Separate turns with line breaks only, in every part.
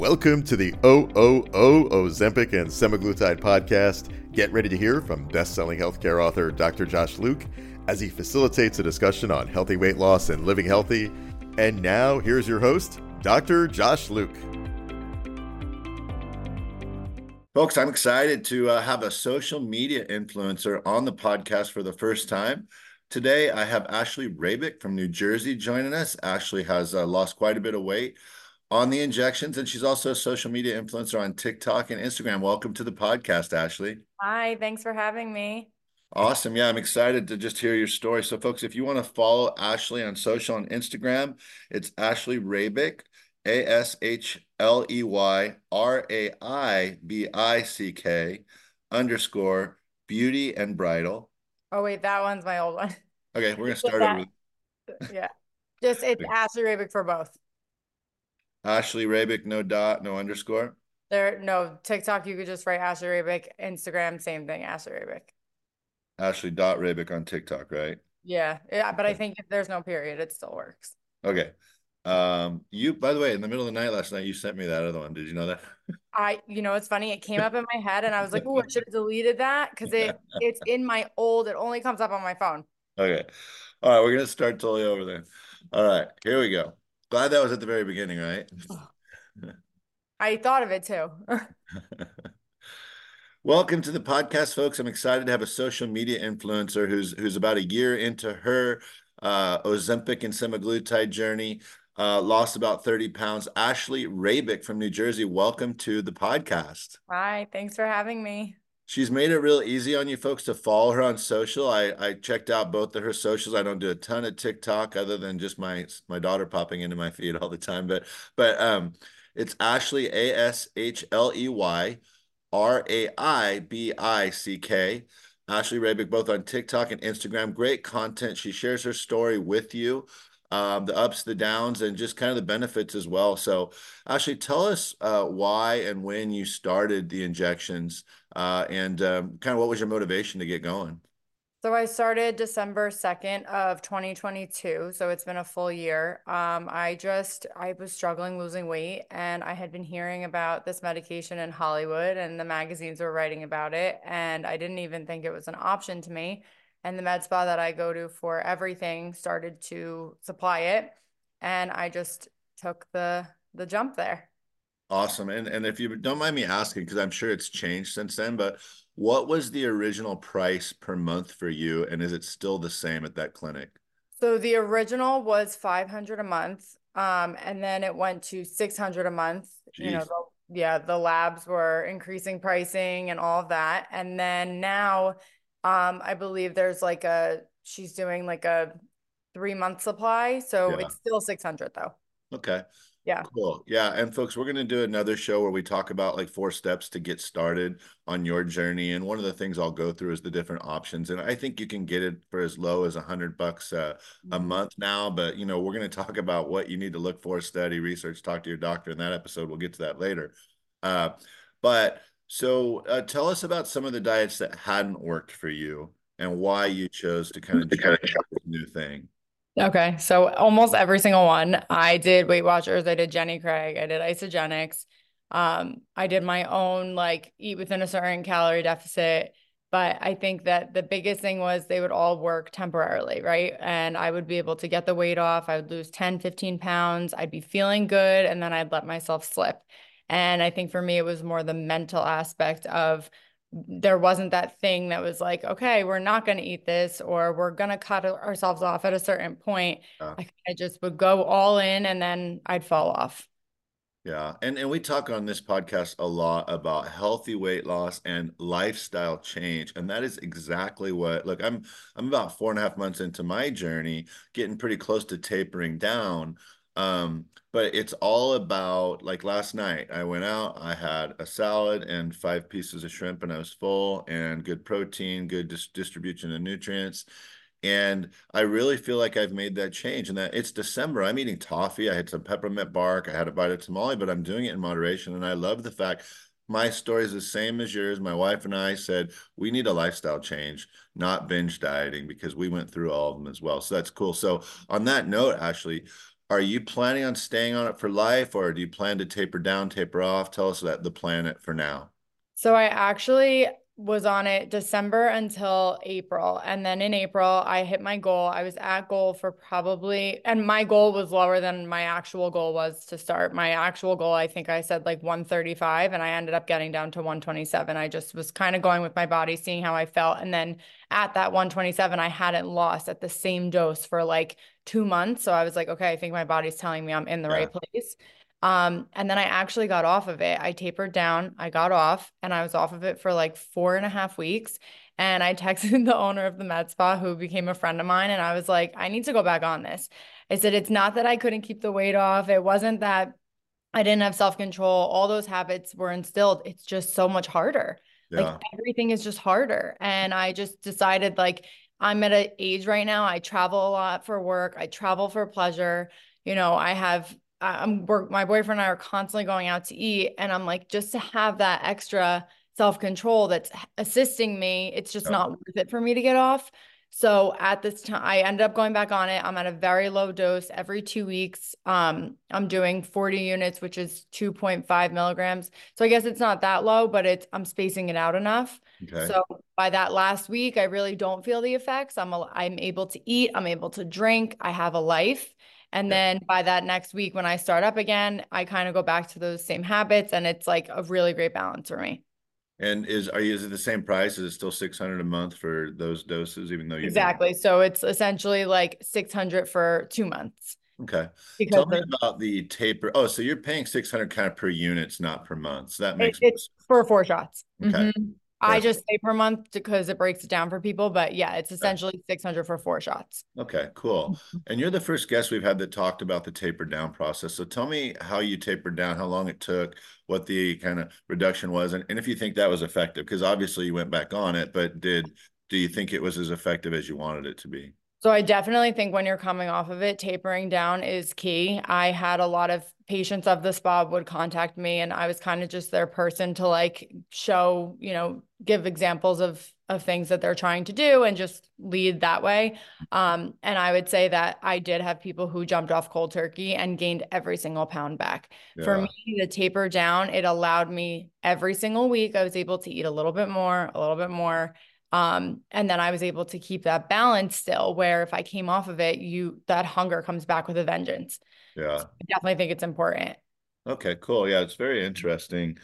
Welcome to the OOO Ozempic and Semaglutide podcast. Get ready to hear from best-selling healthcare author Dr. Josh Luke as he facilitates a discussion on healthy weight loss and living healthy. And now, here's your host, Dr. Josh Luke.
Folks, I'm excited to uh, have a social media influencer on the podcast for the first time. Today, I have Ashley Raibick from New Jersey joining us. Ashley has uh, lost quite a bit of weight on the injections, and she's also a social media influencer on TikTok and Instagram. Welcome to the podcast, Ashley.
Hi, thanks for having me.
Awesome. Yeah, I'm excited to just hear your story. So, folks, if you want to follow Ashley on social on Instagram, it's Ashley Raibick, A S H L E Y R A I B I C K underscore beauty and bridal.
Oh, wait, that one's my old one.
Okay, we're going to start over.
yeah. Just it's Ashley Raibick for both.
Ashley Raibick, no dot, no underscore.
There, no TikTok. You could just write Ashley Raibick. Instagram, same thing. Ashley Raibick.
Ashley dot Raibick on TikTok, right?
Yeah, yeah. But I think if there's no period, it still works.
Okay. Um, you by the way, in the middle of the night last night, you sent me that other one. Did you know that?
I, you know, it's funny. It came up in my head, and I was like, "Oh, I should have deleted that because it it's in my old. It only comes up on my phone."
Okay. All right, we're gonna start totally over then. All right, here we go. Glad that was at the very beginning, right?
I thought of it too.
Welcome to the podcast, folks. I'm excited to have a social media influencer who's who's about a year into her uh, Ozempic and semaglutide journey. Uh, lost about 30 pounds. Ashley Raibick from New Jersey. Welcome to the podcast.
Hi, thanks for having me.
She's made it real easy on you folks to follow her on social. I, I checked out both of her socials. I don't do a ton of TikTok other than just my my daughter popping into my feed all the time. But but um it's Ashley A S H L E Y R A I B I C K. Ashley Raibick, both on TikTok and Instagram. Great content. She shares her story with you, um, the ups, the downs, and just kind of the benefits as well. So, Ashley, tell us uh, why and when you started the injections uh, and um, kind of what was your motivation to get going?
So I started December 2nd of 2022. So it's been a full year. Um, I just, I was struggling losing weight and I had been hearing about this medication in Hollywood and the magazines were writing about it. And I didn't even think it was an option to me. And the med spa that I go to for everything started to supply it. And I just took the, the jump there.
Awesome. And and if you don't mind me asking, because I'm sure it's changed since then, but what was the original price per month for you? And is it still the same at that clinic?
So the original was 500 a month. Um, and then it went to 600 a month. Jeez. You know, the, yeah, the labs were increasing pricing and all of that. And then now, um, I believe there's like a, she's doing like a three month supply. So yeah. it's still 600 though.
Okay.
Yeah.
Cool. Yeah. And folks, we're going to do another show where we talk about like four steps to get started on your journey. And one of the things I'll go through is the different options. And I think you can get it for as low as a hundred bucks uh, a mm-hmm. month now. But, you know, we're going to talk about what you need to look for, study, research, talk to your doctor in that episode. We'll get to that later. Uh, but so uh, tell us about some of the diets that hadn't worked for you and why you chose to kind of try this new thing.
Okay. So almost every single one. I did Weight Watchers, I did Jenny Craig, I did Isagenix. Um, I did my own like eat within a certain calorie deficit. But I think that the biggest thing was they would all work temporarily, right? And I would be able to get the weight off. I would lose 10, 15 pounds. I'd be feeling good. And then I'd let myself slip. And I think for me, it was more the mental aspect of there wasn't that thing that was like, okay, we're not going to eat this or we're going to cut ourselves off at a certain point. Yeah. I, I just would go all in and then I'd fall off.
Yeah. And and we talk on this podcast a lot about healthy weight loss and lifestyle change. And that is exactly what look, I'm I'm about four and a half months into my journey, getting pretty close to tapering down. Um, but it's all about like last night I went out, I had a salad and five pieces of shrimp and I was full and good protein, good dis- distribution of nutrients and I really feel like I've made that change. And that it's December. I'm eating toffee. I had some peppermint bark. I had a bite of tamale, but I'm doing it in moderation. And I love the fact my story is the same as yours. My wife and I said we need a lifestyle change, not binge dieting, because we went through all of them as well. So that's cool. So on that note, Ashley, are you planning on staying on it for life, or do you plan to taper down, taper off? Tell us that the planet for now.
So I actually was on it December until April. And then in April, I hit my goal. I was at goal for probably, and my goal was lower than my actual goal was to start. My actual goal, I think I said like 135, and I ended up getting down to 127. I just was kind of going with my body, seeing how I felt. And then at that 127, I hadn't lost at the same dose for like two months. So I was like, okay, I think my body's telling me I'm in the yeah. right place. Um, and then I actually got off of it. I tapered down, I got off, and I was off of it for like four and a half weeks. And I texted the owner of the med spa who became a friend of mine, and I was like, I need to go back on this. I said, it's not that I couldn't keep the weight off. It wasn't that I didn't have self control. All those habits were instilled. It's just so much harder. Yeah. Like everything is just harder. And I just decided, like, I'm at an age right now. I travel a lot for work, I travel for pleasure. You know, I have I'm work my boyfriend and I are constantly going out to eat and I'm like just to have that extra self-control that's assisting me it's just not worth it for me to get off so at this time I ended up going back on it I'm at a very low dose every 2 weeks um I'm doing 40 units which is 2.5 milligrams so I guess it's not that low but it's I'm spacing it out enough okay. so by that last week I really don't feel the effects I'm a, I'm able to eat I'm able to drink I have a life and then by that next week, when I start up again, I kind of go back to those same habits. And it's like a really great balance for me.
And is are you is it the same price? Is it still six hundred a month for those doses, even though you
exactly? So it's essentially like six hundred for two months.
Okay. Because Tell me about the taper. Oh, so you're paying six hundred kind of per units, not per month. So that makes
it, it's for four shots. Okay. Mm-hmm. I just say per month because it breaks it down for people, but yeah, it's essentially 600 for four shots.
Okay, cool. Mm-hmm. And you're the first guest we've had that talked about the taper down process. So tell me how you tapered down, how long it took, what the kind of reduction was, and, and if you think that was effective, because obviously you went back on it, but did do you think it was as effective as you wanted it to be?
So I definitely think when you're coming off of it, tapering down is key. I had a lot of patients of the spa would contact me and I was kind of just their person to like show, you know, give examples of of things that they're trying to do and just lead that way. Um, and I would say that I did have people who jumped off cold turkey and gained every single pound back. Yeah. For me, the taper down, it allowed me every single week, I was able to eat a little bit more, a little bit more. Um, and then I was able to keep that balance still where if I came off of it, you that hunger comes back with a vengeance.
Yeah.
So I definitely think it's important.
Okay, cool. Yeah, it's very interesting.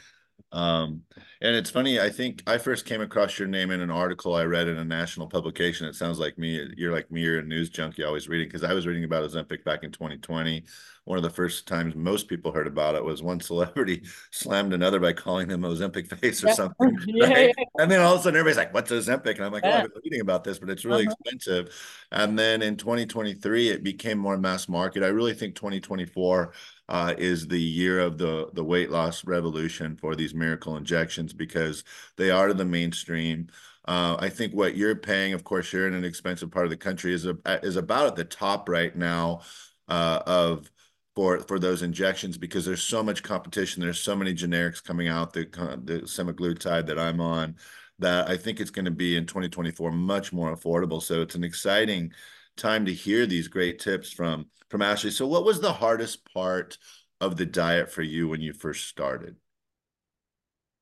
Um, and it's funny, I think I first came across your name in an article I read in a national publication. It sounds like me, you're like me, you're a news junkie always reading because I was reading about Ozempic back in 2020 one of the first times most people heard about it was one celebrity slammed another by calling them Ozempic face or something. right? yeah, And then all of a sudden everybody's like, what's Ozempic? And I'm like, oh, I've been reading about this, but it's really uh-huh. expensive. And then in 2023, it became more mass market. I really think 2024 uh, is the year of the the weight loss revolution for these miracle injections because they are the mainstream. Uh, I think what you're paying, of course, you're in an expensive part of the country, is a, is about at the top right now uh, of for for those injections because there's so much competition. There's so many generics coming out. The the semaglutide that I'm on, that I think it's going to be in 2024 much more affordable. So it's an exciting time to hear these great tips from from Ashley. So what was the hardest part of the diet for you when you first started?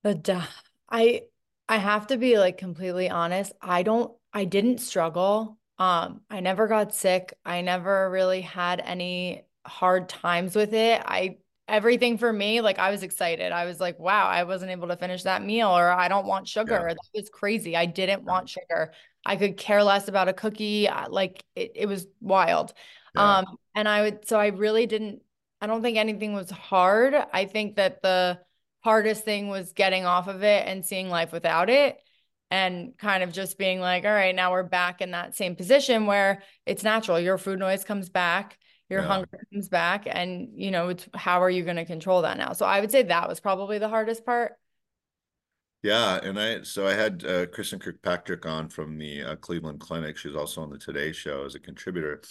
The di- I I have to be like completely honest. I don't, I didn't struggle. Um, I never got sick. I never really had any hard times with it. I, everything for me, like I was excited. I was like, wow, I wasn't able to finish that meal or I don't want sugar. Yeah. That was crazy. I didn't want sugar. I could care less about a cookie. Like it, it was wild. Yeah. Um, and I would, so I really didn't, I don't think anything was hard. I think that the, hardest thing was getting off of it and seeing life without it and kind of just being like all right now we're back in that same position where it's natural your food noise comes back your yeah. hunger comes back and you know it's how are you going to control that now? So i would say that was probably the hardest part.
Yeah and i so i had uh, kristin kirkpatrick on from the uh, cleveland clinic. She's also on the today show as a contributor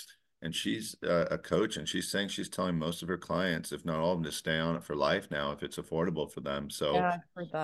and she's uh, a coach and she's saying she's telling most of her clients if not all of them to stay on it for life now if it's affordable for them. So yeah,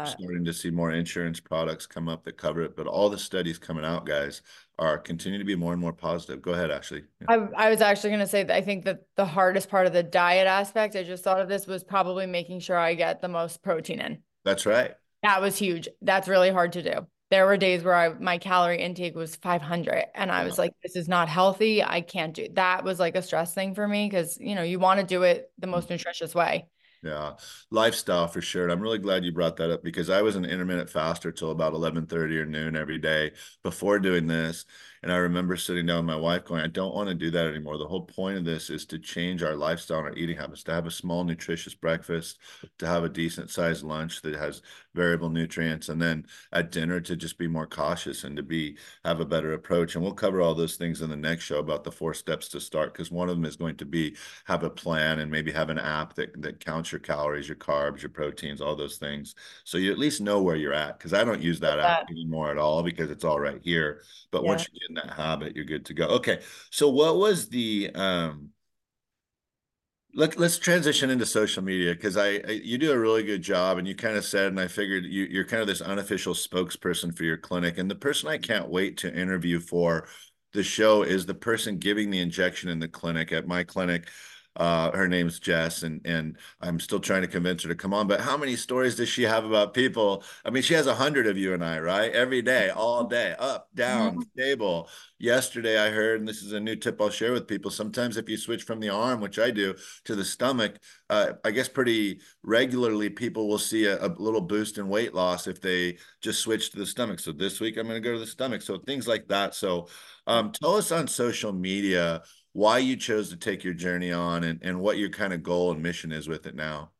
starting to see more insurance products come up that cover it but all the studies coming out guys are continuing to be more and more positive. Go ahead ashley.
Yeah. I, I was actually going to say that i think that the hardest part of the diet aspect i just thought of this was probably making sure i get the most protein in.
That's right.
That was huge. That's really hard to do there were days where I my calorie intake was 500 and I was like this is not healthy I can't do that was like a stress thing for me because you know you want to do it the mm. most nutritious way.
Yeah lifestyle for sure and I'm really glad you brought that up because I was an intermittent faster till about 11:30 or noon every day. Before doing this and I remember sitting down with my wife going, I don't want to do that anymore. The whole point of this is to change our lifestyle and our eating habits, to have a small, nutritious breakfast, to have a decent sized lunch that has variable nutrients, and then at dinner to just be more cautious and to be have a better approach. And we'll cover all those things in the next show about the four steps to start, because one of them is going to be have a plan and maybe have an app that, that counts your calories, your carbs, your proteins, all those things. So you at least know where you're at. Cause I don't use that app anymore at all because it's all right here. But yeah. once you get in that habit, you're good to go. Okay. So what was the um let, let's transition into social media because I, I, you do a really good job and you kind of said and i figured you, you're kind of this unofficial spokesperson for your clinic and the person i can't wait to interview for the show is the person giving the injection in the clinic at my clinic uh, her name's Jess, and and I'm still trying to convince her to come on. But how many stories does she have about people? I mean, she has a hundred of you and I, right? Every day, all day, up, down, mm-hmm. stable. Yesterday, I heard, and this is a new tip I'll share with people. Sometimes, if you switch from the arm, which I do, to the stomach, uh, I guess pretty regularly, people will see a, a little boost in weight loss if they just switch to the stomach. So this week, I'm going to go to the stomach. So things like that. So, um, tell us on social media why you chose to take your journey on and, and what your kind of goal and mission is with it now.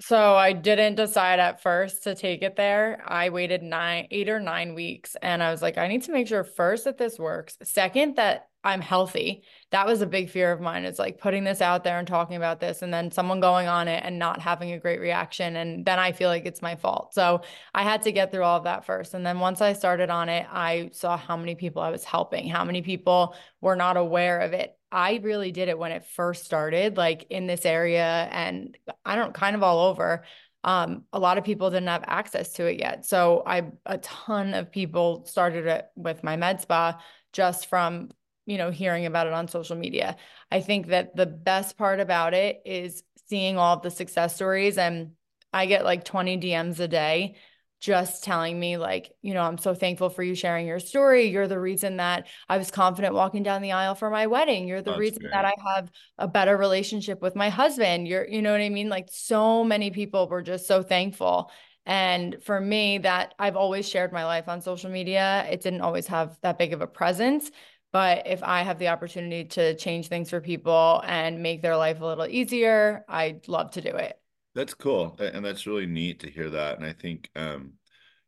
So I didn't decide at first to take it there. I waited nine, eight or nine weeks and I was like, I need to make sure first that this works. Second, that I'm healthy. That was a big fear of mine. It's like putting this out there and talking about this and then someone going on it and not having a great reaction. And then I feel like it's my fault. So I had to get through all of that first. And then once I started on it, I saw how many people I was helping, how many people were not aware of it. I really did it when it first started, like in this area and I don't kind of all over. Um, a lot of people didn't have access to it yet. So I a ton of people started it with my med spa just from you know, hearing about it on social media. I think that the best part about it is seeing all of the success stories. And I get like 20 DMs a day just telling me, like, you know, I'm so thankful for you sharing your story. You're the reason that I was confident walking down the aisle for my wedding. You're the That's reason great. that I have a better relationship with my husband. You're, you know what I mean? Like, so many people were just so thankful. And for me, that I've always shared my life on social media, it didn't always have that big of a presence. But if I have the opportunity to change things for people and make their life a little easier, I'd love to do it.
That's cool. And that's really neat to hear that. And I think um,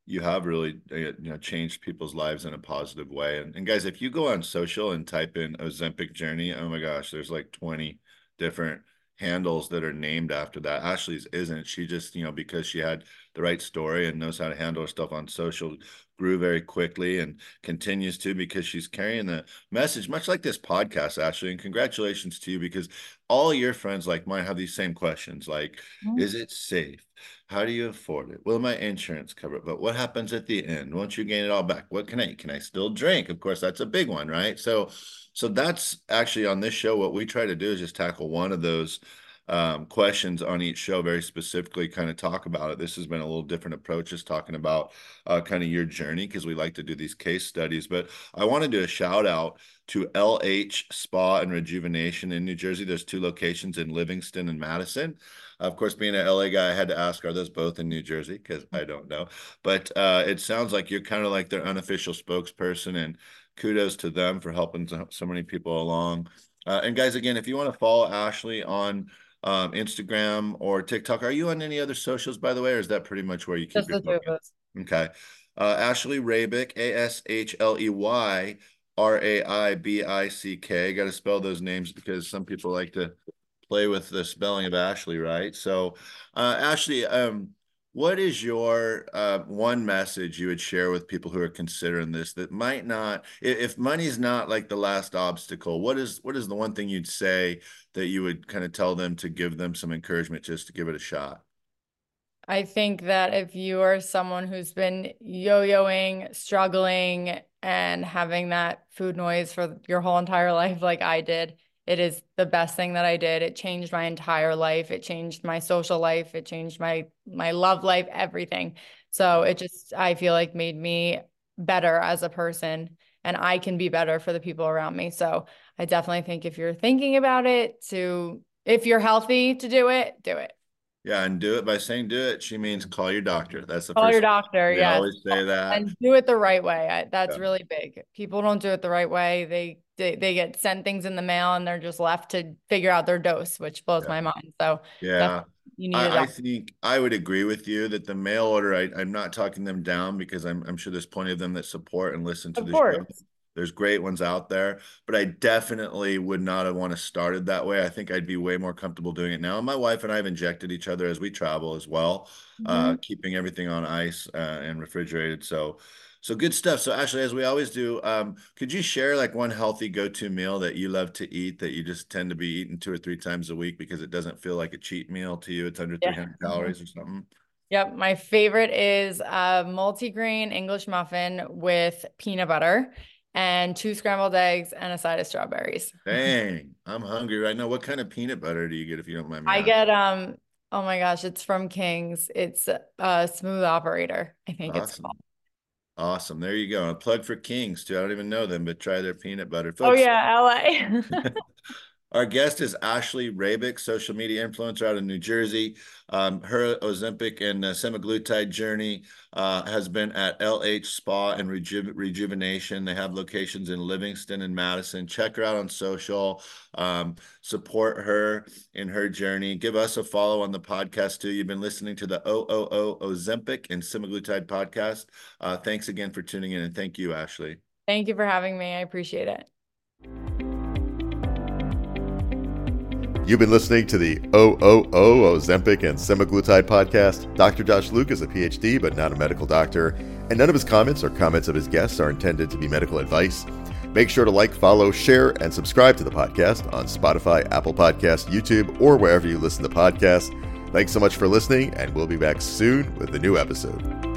you have really uh, you know changed people's lives in a positive way. And, and guys, if you go on social and type in Ozempic journey, oh my gosh, there's like 20 different handles that are named after that. Ashley's isn't. She just, you know, because she had the right story and knows how to handle stuff on social, grew very quickly and continues to because she's carrying the message, much like this podcast, Ashley. And congratulations to you because all your friends like mine have these same questions like, mm-hmm. is it safe? How do you afford it? Will my insurance cover it? But what happens at the end once you gain it all back? What can I eat? Can I still drink? Of course, that's a big one, right? So, so that's actually on this show. What we try to do is just tackle one of those um, questions on each show very specifically kind of talk about it. This has been a little different approach, just talking about uh, kind of your journey because we like to do these case studies. But I want to do a shout out to LH Spa and Rejuvenation in New Jersey. There's two locations in Livingston and Madison. Of course, being an LA guy, I had to ask, are those both in New Jersey? Because I don't know. But uh, it sounds like you're kind of like their unofficial spokesperson, and kudos to them for helping so many people along. Uh, and guys, again, if you want to follow Ashley on um, Instagram or TikTok. Are you on any other socials, by the way, or is that pretty much where you keep Just your focus? Okay. Uh, Ashley Raibick, A S H L E Y R A I B I C K. Got to spell those names because some people like to play with the spelling of Ashley, right? So, uh, Ashley, um, what is your uh, one message you would share with people who are considering this that might not if money's not like the last obstacle what is what is the one thing you'd say that you would kind of tell them to give them some encouragement just to give it a shot?
I think that if you are someone who's been yo-yoing struggling and having that food noise for your whole entire life like i did it is the best thing that I did. It changed my entire life. It changed my social life. It changed my my love life, everything. So it just I feel like made me better as a person and I can be better for the people around me. So I definitely think if you're thinking about it to if you're healthy to do it, do it.
Yeah, and do it by saying do it. She means call your doctor. That's the
call your doctor. Yeah,
always say that
and do it the right way. That's yeah. really big. People don't do it the right way. They, they they get sent things in the mail and they're just left to figure out their dose, which blows yeah. my mind. So
yeah, you need. I, I, think I would agree with you that the mail order. I, I'm not talking them down because I'm I'm sure there's plenty of them that support and listen to
of
show. There's great ones out there, but I definitely would not have want to started that way. I think I'd be way more comfortable doing it now. And my wife and I have injected each other as we travel as well, uh, mm-hmm. uh, keeping everything on ice uh, and refrigerated. So, so good stuff. So Ashley, as we always do, um, could you share like one healthy go-to meal that you love to eat that you just tend to be eating two or three times a week because it doesn't feel like a cheat meal to you? It's under yeah. 300 calories or something.
Yep. My favorite is a multigrain English muffin with peanut butter and two scrambled eggs and a side of strawberries.
Dang, I'm hungry right now. What kind of peanut butter do you get if you don't mind me?
I get um oh my gosh, it's from King's. It's a smooth operator, I think awesome. it's called.
Awesome. There you go. A plug for Kings too. I don't even know them, but try their peanut butter.
Oh, Folks, oh yeah, uh, LA.
Our guest is Ashley Raibick, social media influencer out of New Jersey. Um, her Ozempic and uh, semaglutide journey uh, has been at LH Spa and Reju- Rejuvenation. They have locations in Livingston and Madison. Check her out on social. Um, support her in her journey. Give us a follow on the podcast too. You've been listening to the OOO Ozempic and semaglutide podcast. Uh, thanks again for tuning in, and thank you, Ashley.
Thank you for having me. I appreciate it.
You've been listening to the OOO Ozempic and Semaglutide podcast. Dr. Josh Luke is a PhD, but not a medical doctor, and none of his comments or comments of his guests are intended to be medical advice. Make sure to like, follow, share, and subscribe to the podcast on Spotify, Apple Podcasts, YouTube, or wherever you listen to podcasts. Thanks so much for listening, and we'll be back soon with a new episode.